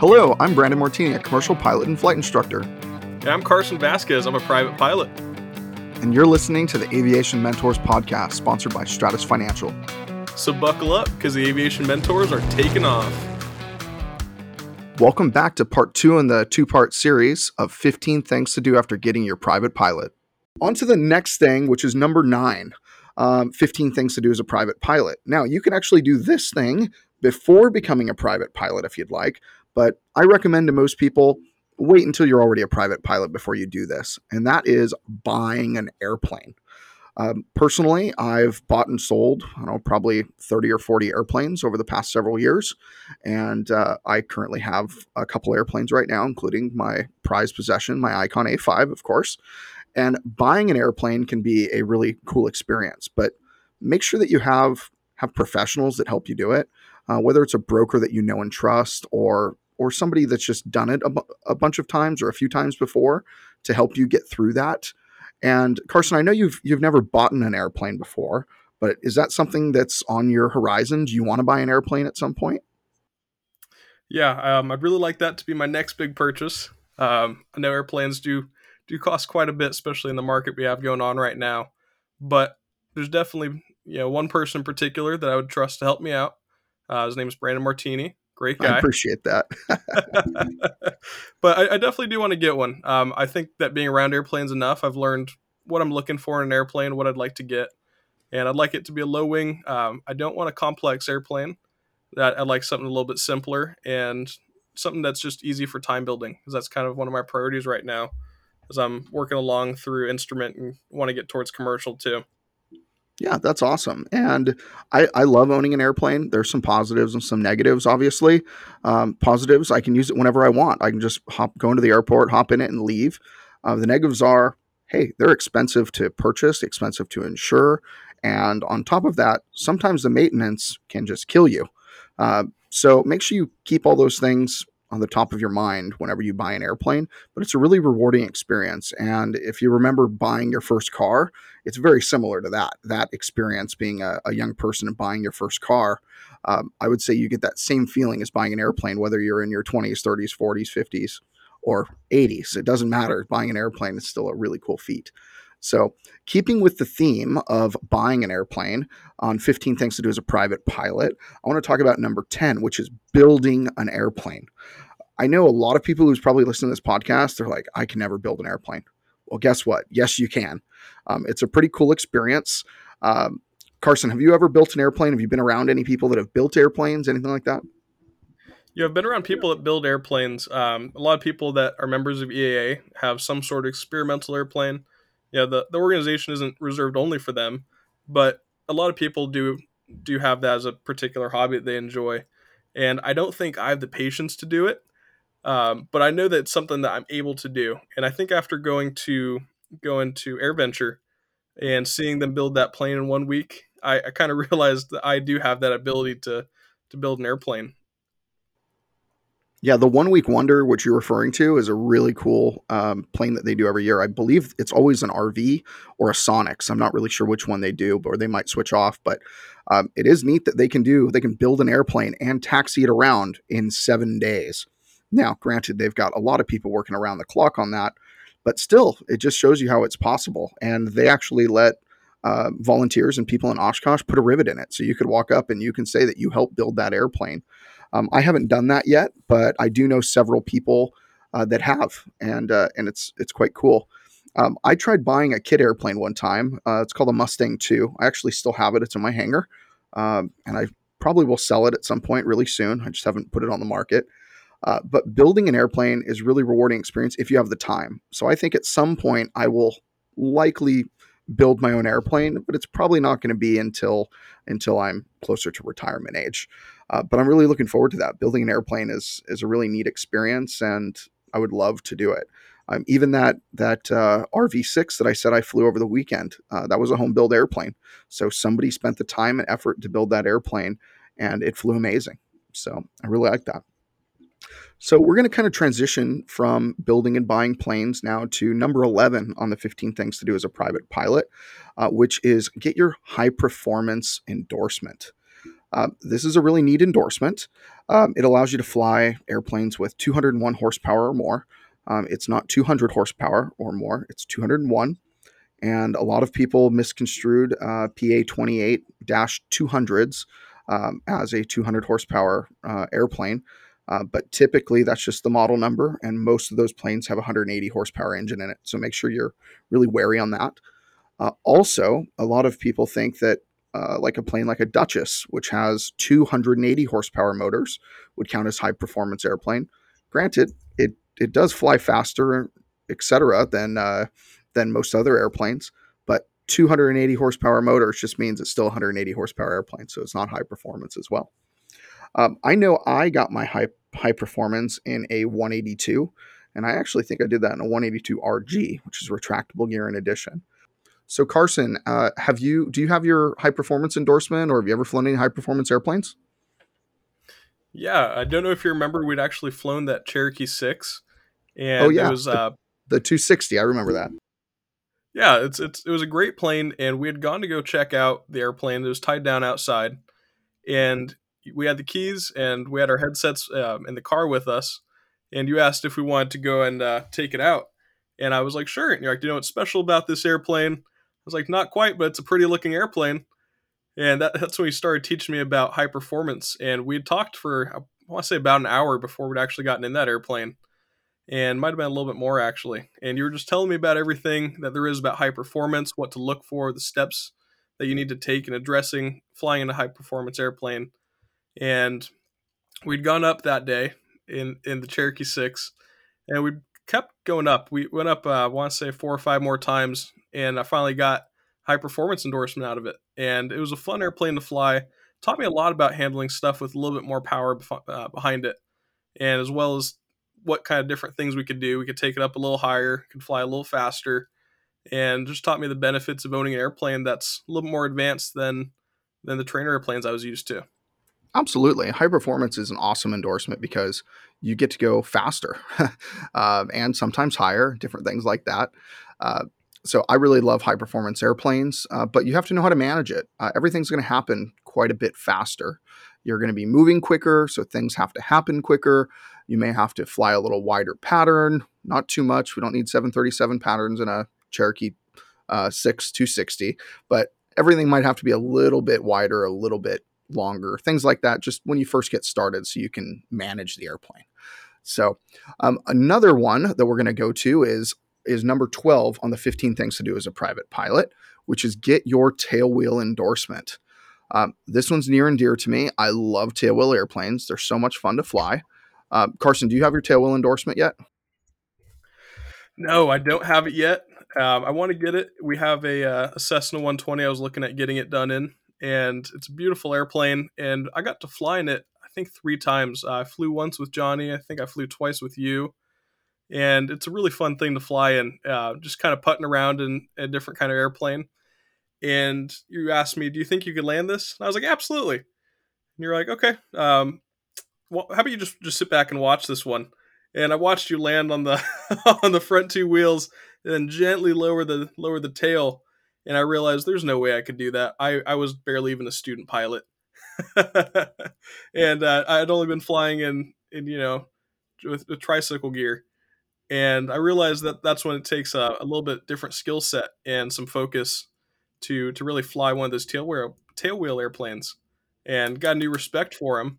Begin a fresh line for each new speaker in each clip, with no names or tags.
Hello, I'm Brandon Martini, a commercial pilot and flight instructor.
And I'm Carson Vasquez. I'm a private pilot.
And you're listening to the Aviation Mentors podcast, sponsored by Stratus Financial.
So buckle up because the Aviation Mentors are taking off.
Welcome back to part two in the two part series of 15 things to do after getting your private pilot. On to the next thing, which is number nine um, 15 things to do as a private pilot. Now, you can actually do this thing before becoming a private pilot if you'd like, but I recommend to most people wait until you're already a private pilot before you do this, and that is buying an airplane. Um, personally, I've bought and sold, I don't know, probably 30 or 40 airplanes over the past several years. And uh, I currently have a couple airplanes right now, including my prized possession, my Icon A5, of course. And buying an airplane can be a really cool experience, but make sure that you have have professionals that help you do it. Uh, whether it's a broker that you know and trust, or or somebody that's just done it a, a bunch of times or a few times before to help you get through that. And Carson, I know you've you've never bought an airplane before, but is that something that's on your horizon? Do you want to buy an airplane at some point?
Yeah, um, I'd really like that to be my next big purchase. Um, I know airplanes do do cost quite a bit, especially in the market we have going on right now. But there's definitely you know one person in particular that I would trust to help me out. Uh, his name is Brandon Martini. Great guy.
I appreciate that.
but I, I, definitely do want to get one. Um, I think that being around airplanes enough, I've learned what I'm looking for in an airplane, what I'd like to get, and I'd like it to be a low wing. Um, I don't want a complex airplane. That I'd like something a little bit simpler and something that's just easy for time building because that's kind of one of my priorities right now as I'm working along through instrument and want to get towards commercial too.
Yeah, that's awesome. And I, I love owning an airplane. There's some positives and some negatives, obviously. Um, positives, I can use it whenever I want. I can just hop, go into the airport, hop in it, and leave. Uh, the negatives are, hey, they're expensive to purchase, expensive to insure. And on top of that, sometimes the maintenance can just kill you. Uh, so make sure you keep all those things on the top of your mind whenever you buy an airplane, but it's a really rewarding experience. And if you remember buying your first car, it's very similar to that. That experience being a, a young person and buying your first car, um, I would say you get that same feeling as buying an airplane, whether you're in your 20s, 30s, 40s, 50s, or 80s. It doesn't matter. Buying an airplane is still a really cool feat. So, keeping with the theme of buying an airplane on 15 things to do as a private pilot, I want to talk about number 10, which is building an airplane. I know a lot of people who's probably listening to this podcast, they're like, I can never build an airplane. Well, guess what? Yes, you can. Um, it's a pretty cool experience. Um, Carson, have you ever built an airplane? Have you been around any people that have built airplanes, anything like that?
Yeah, I've been around people that build airplanes. Um, a lot of people that are members of EAA have some sort of experimental airplane yeah, the, the organization isn't reserved only for them, but a lot of people do do have that as a particular hobby that they enjoy. And I don't think I have the patience to do it. Um, but I know that it's something that I'm able to do. And I think after going to going to AirVenture and seeing them build that plane in one week, I, I kind of realized that I do have that ability to to build an airplane.
Yeah, the one week wonder, which you're referring to, is a really cool um, plane that they do every year. I believe it's always an RV or a Sonex. I'm not really sure which one they do, or they might switch off. But um, it is neat that they can do. They can build an airplane and taxi it around in seven days. Now, granted, they've got a lot of people working around the clock on that, but still, it just shows you how it's possible. And they actually let uh, volunteers and people in Oshkosh put a rivet in it, so you could walk up and you can say that you helped build that airplane. Um, I haven't done that yet, but I do know several people uh, that have, and uh, and it's it's quite cool. Um, I tried buying a kit airplane one time. Uh, it's called a Mustang 2. I actually still have it. It's in my hangar, um, and I probably will sell it at some point really soon. I just haven't put it on the market. Uh, but building an airplane is really rewarding experience if you have the time. So I think at some point I will likely build my own airplane, but it's probably not going to be until until I'm closer to retirement age. Uh, but I'm really looking forward to that. Building an airplane is is a really neat experience, and I would love to do it. Um, even that that uh, RV6 that I said I flew over the weekend, uh, that was a home built airplane. So somebody spent the time and effort to build that airplane, and it flew amazing. So I really like that. So we're going to kind of transition from building and buying planes now to number 11 on the 15 things to do as a private pilot, uh, which is get your high performance endorsement. Uh, this is a really neat endorsement. Um, it allows you to fly airplanes with 201 horsepower or more. Um, it's not 200 horsepower or more, it's 201. And a lot of people misconstrued uh, PA 28 200s um, as a 200 horsepower uh, airplane. Uh, but typically, that's just the model number, and most of those planes have 180 horsepower engine in it. So make sure you're really wary on that. Uh, also, a lot of people think that uh, like a plane like a Duchess, which has 280 horsepower motors, would count as high performance airplane. Granted, it it does fly faster, etc., than uh, than most other airplanes, but 280 horsepower motors just means it's still 180 horsepower airplane, so it's not high performance as well. Um, I know I got my high high performance in a 182, and I actually think I did that in a 182 RG, which is retractable gear in addition. So Carson, uh, have you do you have your high performance endorsement, or have you ever flown any high performance airplanes?
Yeah, I don't know if you remember, we'd actually flown that Cherokee Six, and
oh yeah,
it was uh,
the, the 260. I remember that.
Yeah, it's it's it was a great plane, and we had gone to go check out the airplane. It was tied down outside, and we had the keys and we had our headsets um, in the car with us. And you asked if we wanted to go and uh, take it out, and I was like, sure. And you're like, do you know what's special about this airplane? I was like, not quite, but it's a pretty looking airplane. And that, that's when he started teaching me about high performance. And we had talked for, I want to say, about an hour before we'd actually gotten in that airplane. And might have been a little bit more actually. And you were just telling me about everything that there is about high performance, what to look for, the steps that you need to take in addressing flying in a high performance airplane and we'd gone up that day in in the Cherokee Six, and we kept going up. We went up, uh, I want to say four or five more times, and I finally got high performance endorsement out of it. And it was a fun airplane to fly. Taught me a lot about handling stuff with a little bit more power uh, behind it, and as well as what kind of different things we could do. We could take it up a little higher, could fly a little faster, and just taught me the benefits of owning an airplane that's a little more advanced than than the trainer airplanes I was used to.
Absolutely. High performance is an awesome endorsement because you get to go faster uh, and sometimes higher, different things like that. Uh, so I really love high performance airplanes, uh, but you have to know how to manage it. Uh, everything's going to happen quite a bit faster. You're going to be moving quicker, so things have to happen quicker. You may have to fly a little wider pattern, not too much. We don't need 737 patterns in a Cherokee uh, 6 260, but everything might have to be a little bit wider, a little bit longer, things like that, just when you first get started so you can manage the airplane. So, um, another one that we're going to go to is is number 12 on the 15 things to do as a private pilot, which is get your tailwheel endorsement. Um, this one's near and dear to me. I love tailwheel airplanes. They're so much fun to fly. Uh, Carson, do you have your tailwheel endorsement yet?
No, I don't have it yet. Um, I want to get it. We have a, uh, a Cessna 120. I was looking at getting it done in and it's a beautiful airplane. And I got to fly in it, I think, three times. I flew once with Johnny. I think I flew twice with you. And it's a really fun thing to fly in, uh, just kind of putting around in a different kind of airplane. And you asked me, "Do you think you could land this?" And I was like, "Absolutely." And you're like, "Okay, um, well, how about you just just sit back and watch this one?" And I watched you land on the on the front two wheels, and then gently lower the lower the tail and I realized there's no way I could do that. I, I was barely even a student pilot, and uh, I had only been flying in in you know with, with tricycle gear, and I realized that that's when it takes a, a little bit different skill set and some focus to to really fly one of those tailwheel tailwheel airplanes, and got a new respect for them.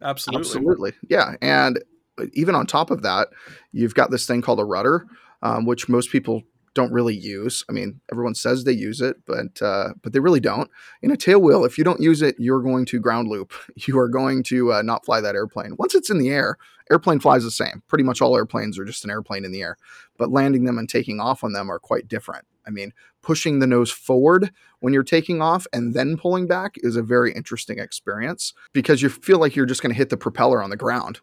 Absolutely,
absolutely, yeah, and uh, even on top of that, you've got this thing called a rudder, um, which most people don't really use. I mean, everyone says they use it, but uh, but they really don't. In a tail wheel, if you don't use it, you're going to ground loop. You are going to uh, not fly that airplane. Once it's in the air, airplane flies the same. Pretty much all airplanes are just an airplane in the air, but landing them and taking off on them are quite different. I mean, pushing the nose forward when you're taking off and then pulling back is a very interesting experience because you feel like you're just going to hit the propeller on the ground.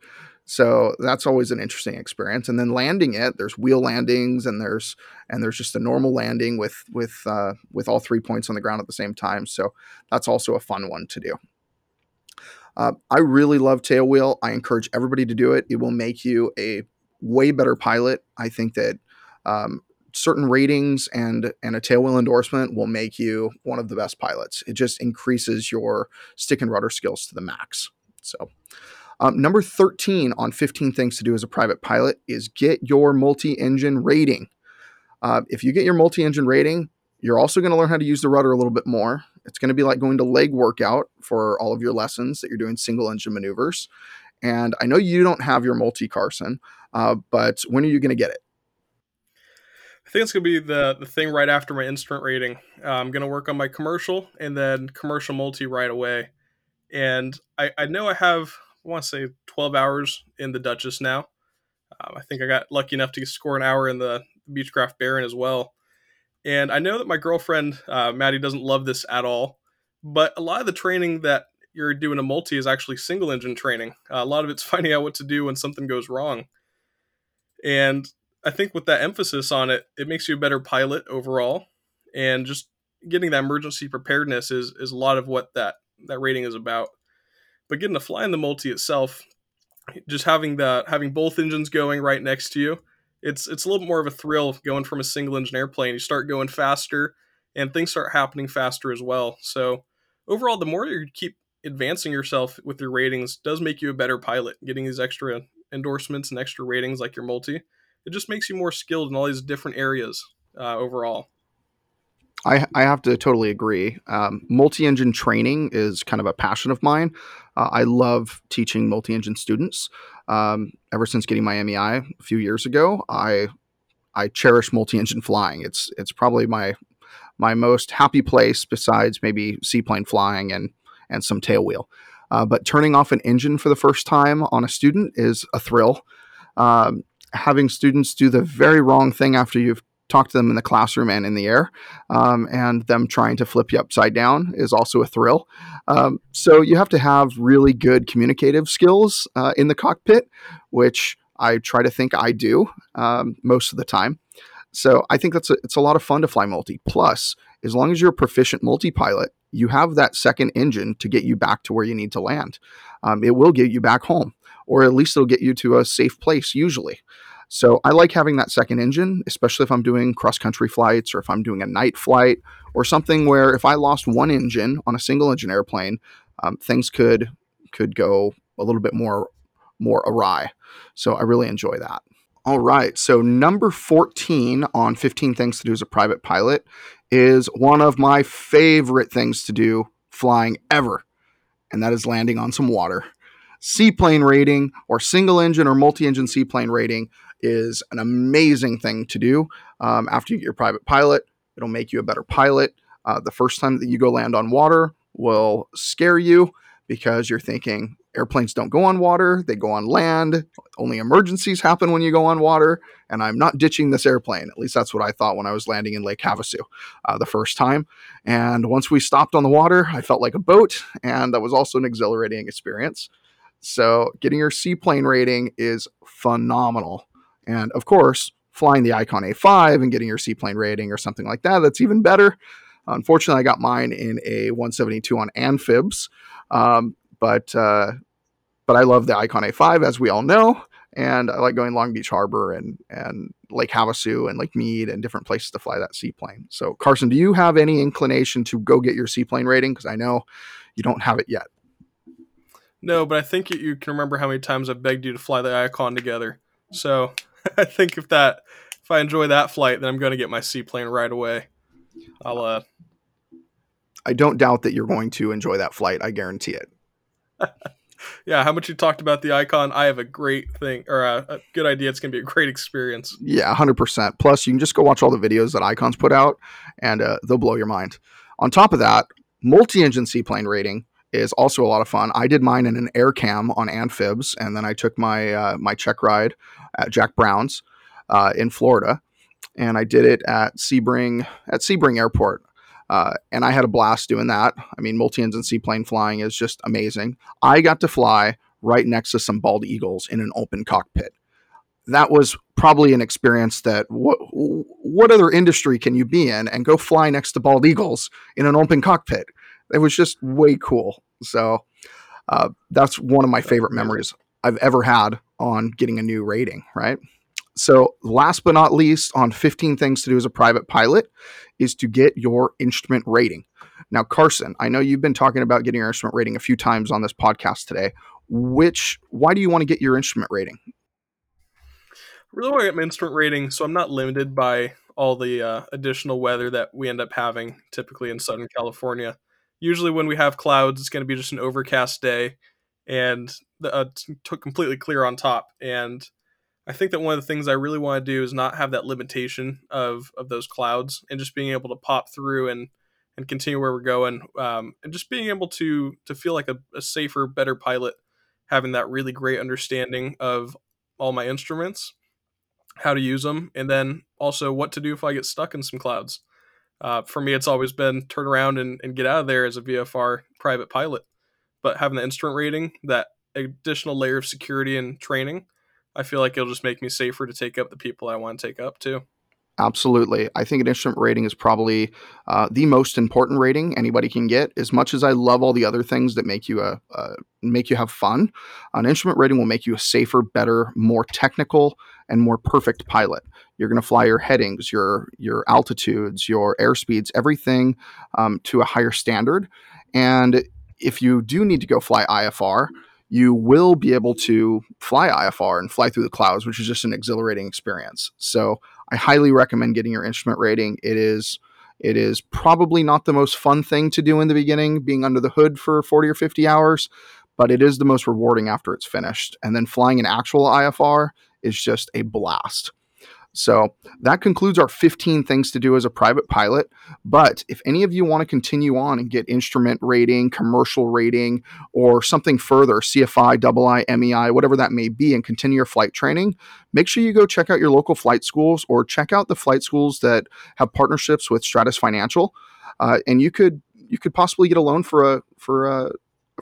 So that's always an interesting experience. And then landing it, there's wheel landings and there's and there's just a normal landing with with uh, with all three points on the ground at the same time. So that's also a fun one to do. Uh, I really love tailwheel. I encourage everybody to do it. It will make you a way better pilot. I think that um, certain ratings and and a tailwheel endorsement will make you one of the best pilots. It just increases your stick and rudder skills to the max. So, um, number 13 on 15 things to do as a private pilot is get your multi engine rating. Uh, if you get your multi engine rating, you're also going to learn how to use the rudder a little bit more. It's going to be like going to leg workout for all of your lessons that you're doing single engine maneuvers. And I know you don't have your multi Carson, uh, but when are you going to get it?
I think it's gonna be the the thing right after my instrument rating. Uh, I'm gonna work on my commercial and then commercial multi right away. And I, I know I have want to say 12 hours in the Duchess now. Um, I think I got lucky enough to score an hour in the Beechcraft Baron as well. And I know that my girlfriend uh, Maddie doesn't love this at all, but a lot of the training that you're doing a multi is actually single engine training. Uh, a lot of it's finding out what to do when something goes wrong. And I think with that emphasis on it, it makes you a better pilot overall, and just getting that emergency preparedness is is a lot of what that that rating is about. But getting to fly in the multi itself, just having that, having both engines going right next to you, it's it's a little bit more of a thrill going from a single engine airplane. You start going faster, and things start happening faster as well. So overall, the more you keep advancing yourself with your ratings, does make you a better pilot. Getting these extra endorsements and extra ratings like your multi it just makes you more skilled in all these different areas uh, overall.
I, I have to totally agree. Um, multi engine training is kind of a passion of mine. Uh, I love teaching multi engine students. Um, ever since getting my MEI a few years ago, I I cherish multi engine flying. It's it's probably my my most happy place besides maybe seaplane flying and and some tailwheel. Uh, but turning off an engine for the first time on a student is a thrill. Um, having students do the very wrong thing after you've talked to them in the classroom and in the air, um, and them trying to flip you upside down is also a thrill. Um, so you have to have really good communicative skills uh, in the cockpit, which I try to think I do um, most of the time. So I think that's a, it's a lot of fun to fly multi. Plus, as long as you're a proficient multi pilot, you have that second engine to get you back to where you need to land. Um, it will get you back home or at least it'll get you to a safe place usually. So I like having that second engine, especially if I'm doing cross country flights or if I'm doing a night flight or something where if I lost one engine on a single engine airplane, um, things could could go a little bit more more awry. So I really enjoy that. All right. So number 14 on 15 things to do as a private pilot is one of my favorite things to do flying ever, and that is landing on some water seaplane rating or single engine or multi engine seaplane rating is an amazing thing to do. Um, after you get your private pilot, it'll make you a better pilot. Uh, the first time that you go land on water will scare you because you're thinking airplanes don't go on water, they go on land. Only emergencies happen when you go on water. And I'm not ditching this airplane. At least that's what I thought when I was landing in Lake Havasu uh, the first time. And once we stopped on the water, I felt like a boat. And that was also an exhilarating experience. So getting your seaplane rating is phenomenal. And of course, flying the Icon A5 and getting your seaplane rating or something like that, that's even better. Unfortunately, I got mine in a 172 on amphibs, um, but uh, but I love the Icon A5 as we all know, and I like going Long Beach Harbor and and Lake Havasu and Lake Mead and different places to fly that seaplane. So Carson, do you have any inclination to go get your seaplane rating? Because I know you don't have it yet.
No, but I think you can remember how many times I've begged you to fly the Icon together. So I think if that if I enjoy that flight, then I'm going to get my seaplane right away. I'll. uh
I don't doubt that you're going to enjoy that flight. I guarantee it.
yeah, how much you talked about the icon? I have a great thing or a, a good idea. It's going to be a great experience.
Yeah, hundred percent. Plus, you can just go watch all the videos that Icons put out, and uh, they'll blow your mind. On top of that, multi-engine seaplane rating is also a lot of fun. I did mine in an AirCam on amphibs, and then I took my uh, my check ride at Jack Brown's uh, in Florida, and I did it at Sebring at Sebring Airport. Uh, and I had a blast doing that. I mean, multi-engine seaplane flying is just amazing. I got to fly right next to some bald eagles in an open cockpit. That was probably an experience that what what other industry can you be in and go fly next to bald eagles in an open cockpit? It was just way cool. So uh, that's one of my favorite memories I've ever had on getting a new rating. Right. So, last but not least, on 15 things to do as a private pilot is to get your instrument rating. Now, Carson, I know you've been talking about getting your instrument rating a few times on this podcast today. Which, why do you want to get your instrument rating?
really want to get my instrument rating so I'm not limited by all the uh, additional weather that we end up having typically in Southern California. Usually, when we have clouds, it's going to be just an overcast day and the, uh, completely clear on top. And I think that one of the things I really want to do is not have that limitation of of those clouds and just being able to pop through and and continue where we're going, um, and just being able to to feel like a, a safer, better pilot, having that really great understanding of all my instruments how to use them, and then also what to do if I get stuck in some clouds. Uh, for me, it's always been turn around and, and get out of there as a VFR private pilot. But having the instrument rating, that additional layer of security and training, I feel like it'll just make me safer to take up the people I want to take up too.
Absolutely. I think an instrument rating is probably uh, the most important rating anybody can get. As much as I love all the other things that make you a, make you have fun, an instrument rating will make you a safer, better, more technical, and more perfect pilot. You're going to fly your headings, your your altitudes, your airspeeds, everything um, to a higher standard. And if you do need to go fly IFR, you will be able to fly IFR and fly through the clouds, which is just an exhilarating experience. So I highly recommend getting your instrument rating. It is it is probably not the most fun thing to do in the beginning, being under the hood for 40 or 50 hours, but it is the most rewarding after it's finished. And then flying an actual IFR is just a blast. So that concludes our 15 things to do as a private pilot. But if any of you want to continue on and get instrument rating, commercial rating, or something further, CFI, II, MEI, whatever that may be, and continue your flight training, make sure you go check out your local flight schools or check out the flight schools that have partnerships with Stratus Financial. Uh, and you could you could possibly get a loan for a for a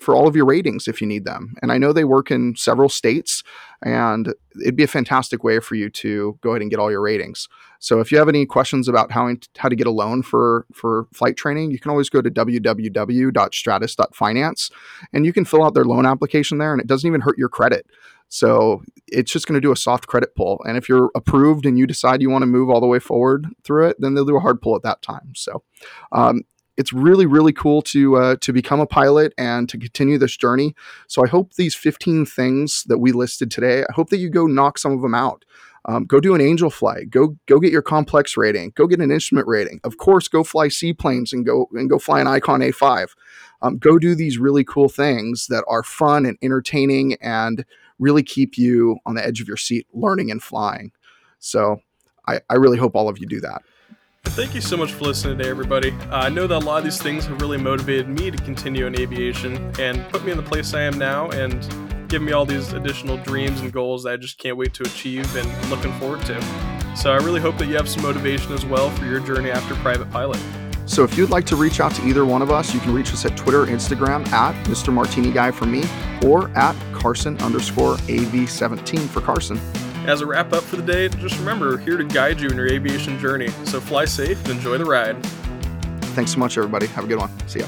for all of your ratings if you need them. And I know they work in several states, and it'd be a fantastic way for you to go ahead and get all your ratings. So if you have any questions about how how to get a loan for for flight training, you can always go to www.stratus.finance and you can fill out their loan application there, and it doesn't even hurt your credit. So it's just going to do a soft credit pull. And if you're approved and you decide you want to move all the way forward through it, then they'll do a hard pull at that time. So um, it's really really cool to uh, to become a pilot and to continue this journey. So I hope these 15 things that we listed today. I hope that you go knock some of them out. Um, go do an angel flight. Go go get your complex rating. Go get an instrument rating. Of course, go fly seaplanes and go and go fly an Icon A5. Um, go do these really cool things that are fun and entertaining and really keep you on the edge of your seat learning and flying. So I, I really hope all of you do that.
Thank you so much for listening today, everybody. Uh, I know that a lot of these things have really motivated me to continue in aviation and put me in the place I am now and give me all these additional dreams and goals that I just can't wait to achieve and looking forward to. So I really hope that you have some motivation as well for your journey after private pilot.
So if you'd like to reach out to either one of us, you can reach us at Twitter, Instagram at Mr. Martini Guy for me, or at Carson underscore AV17 for Carson.
As a wrap up for the day, just remember we're here to guide you in your aviation journey. So fly safe and enjoy the ride.
Thanks so much, everybody. Have a good one. See ya.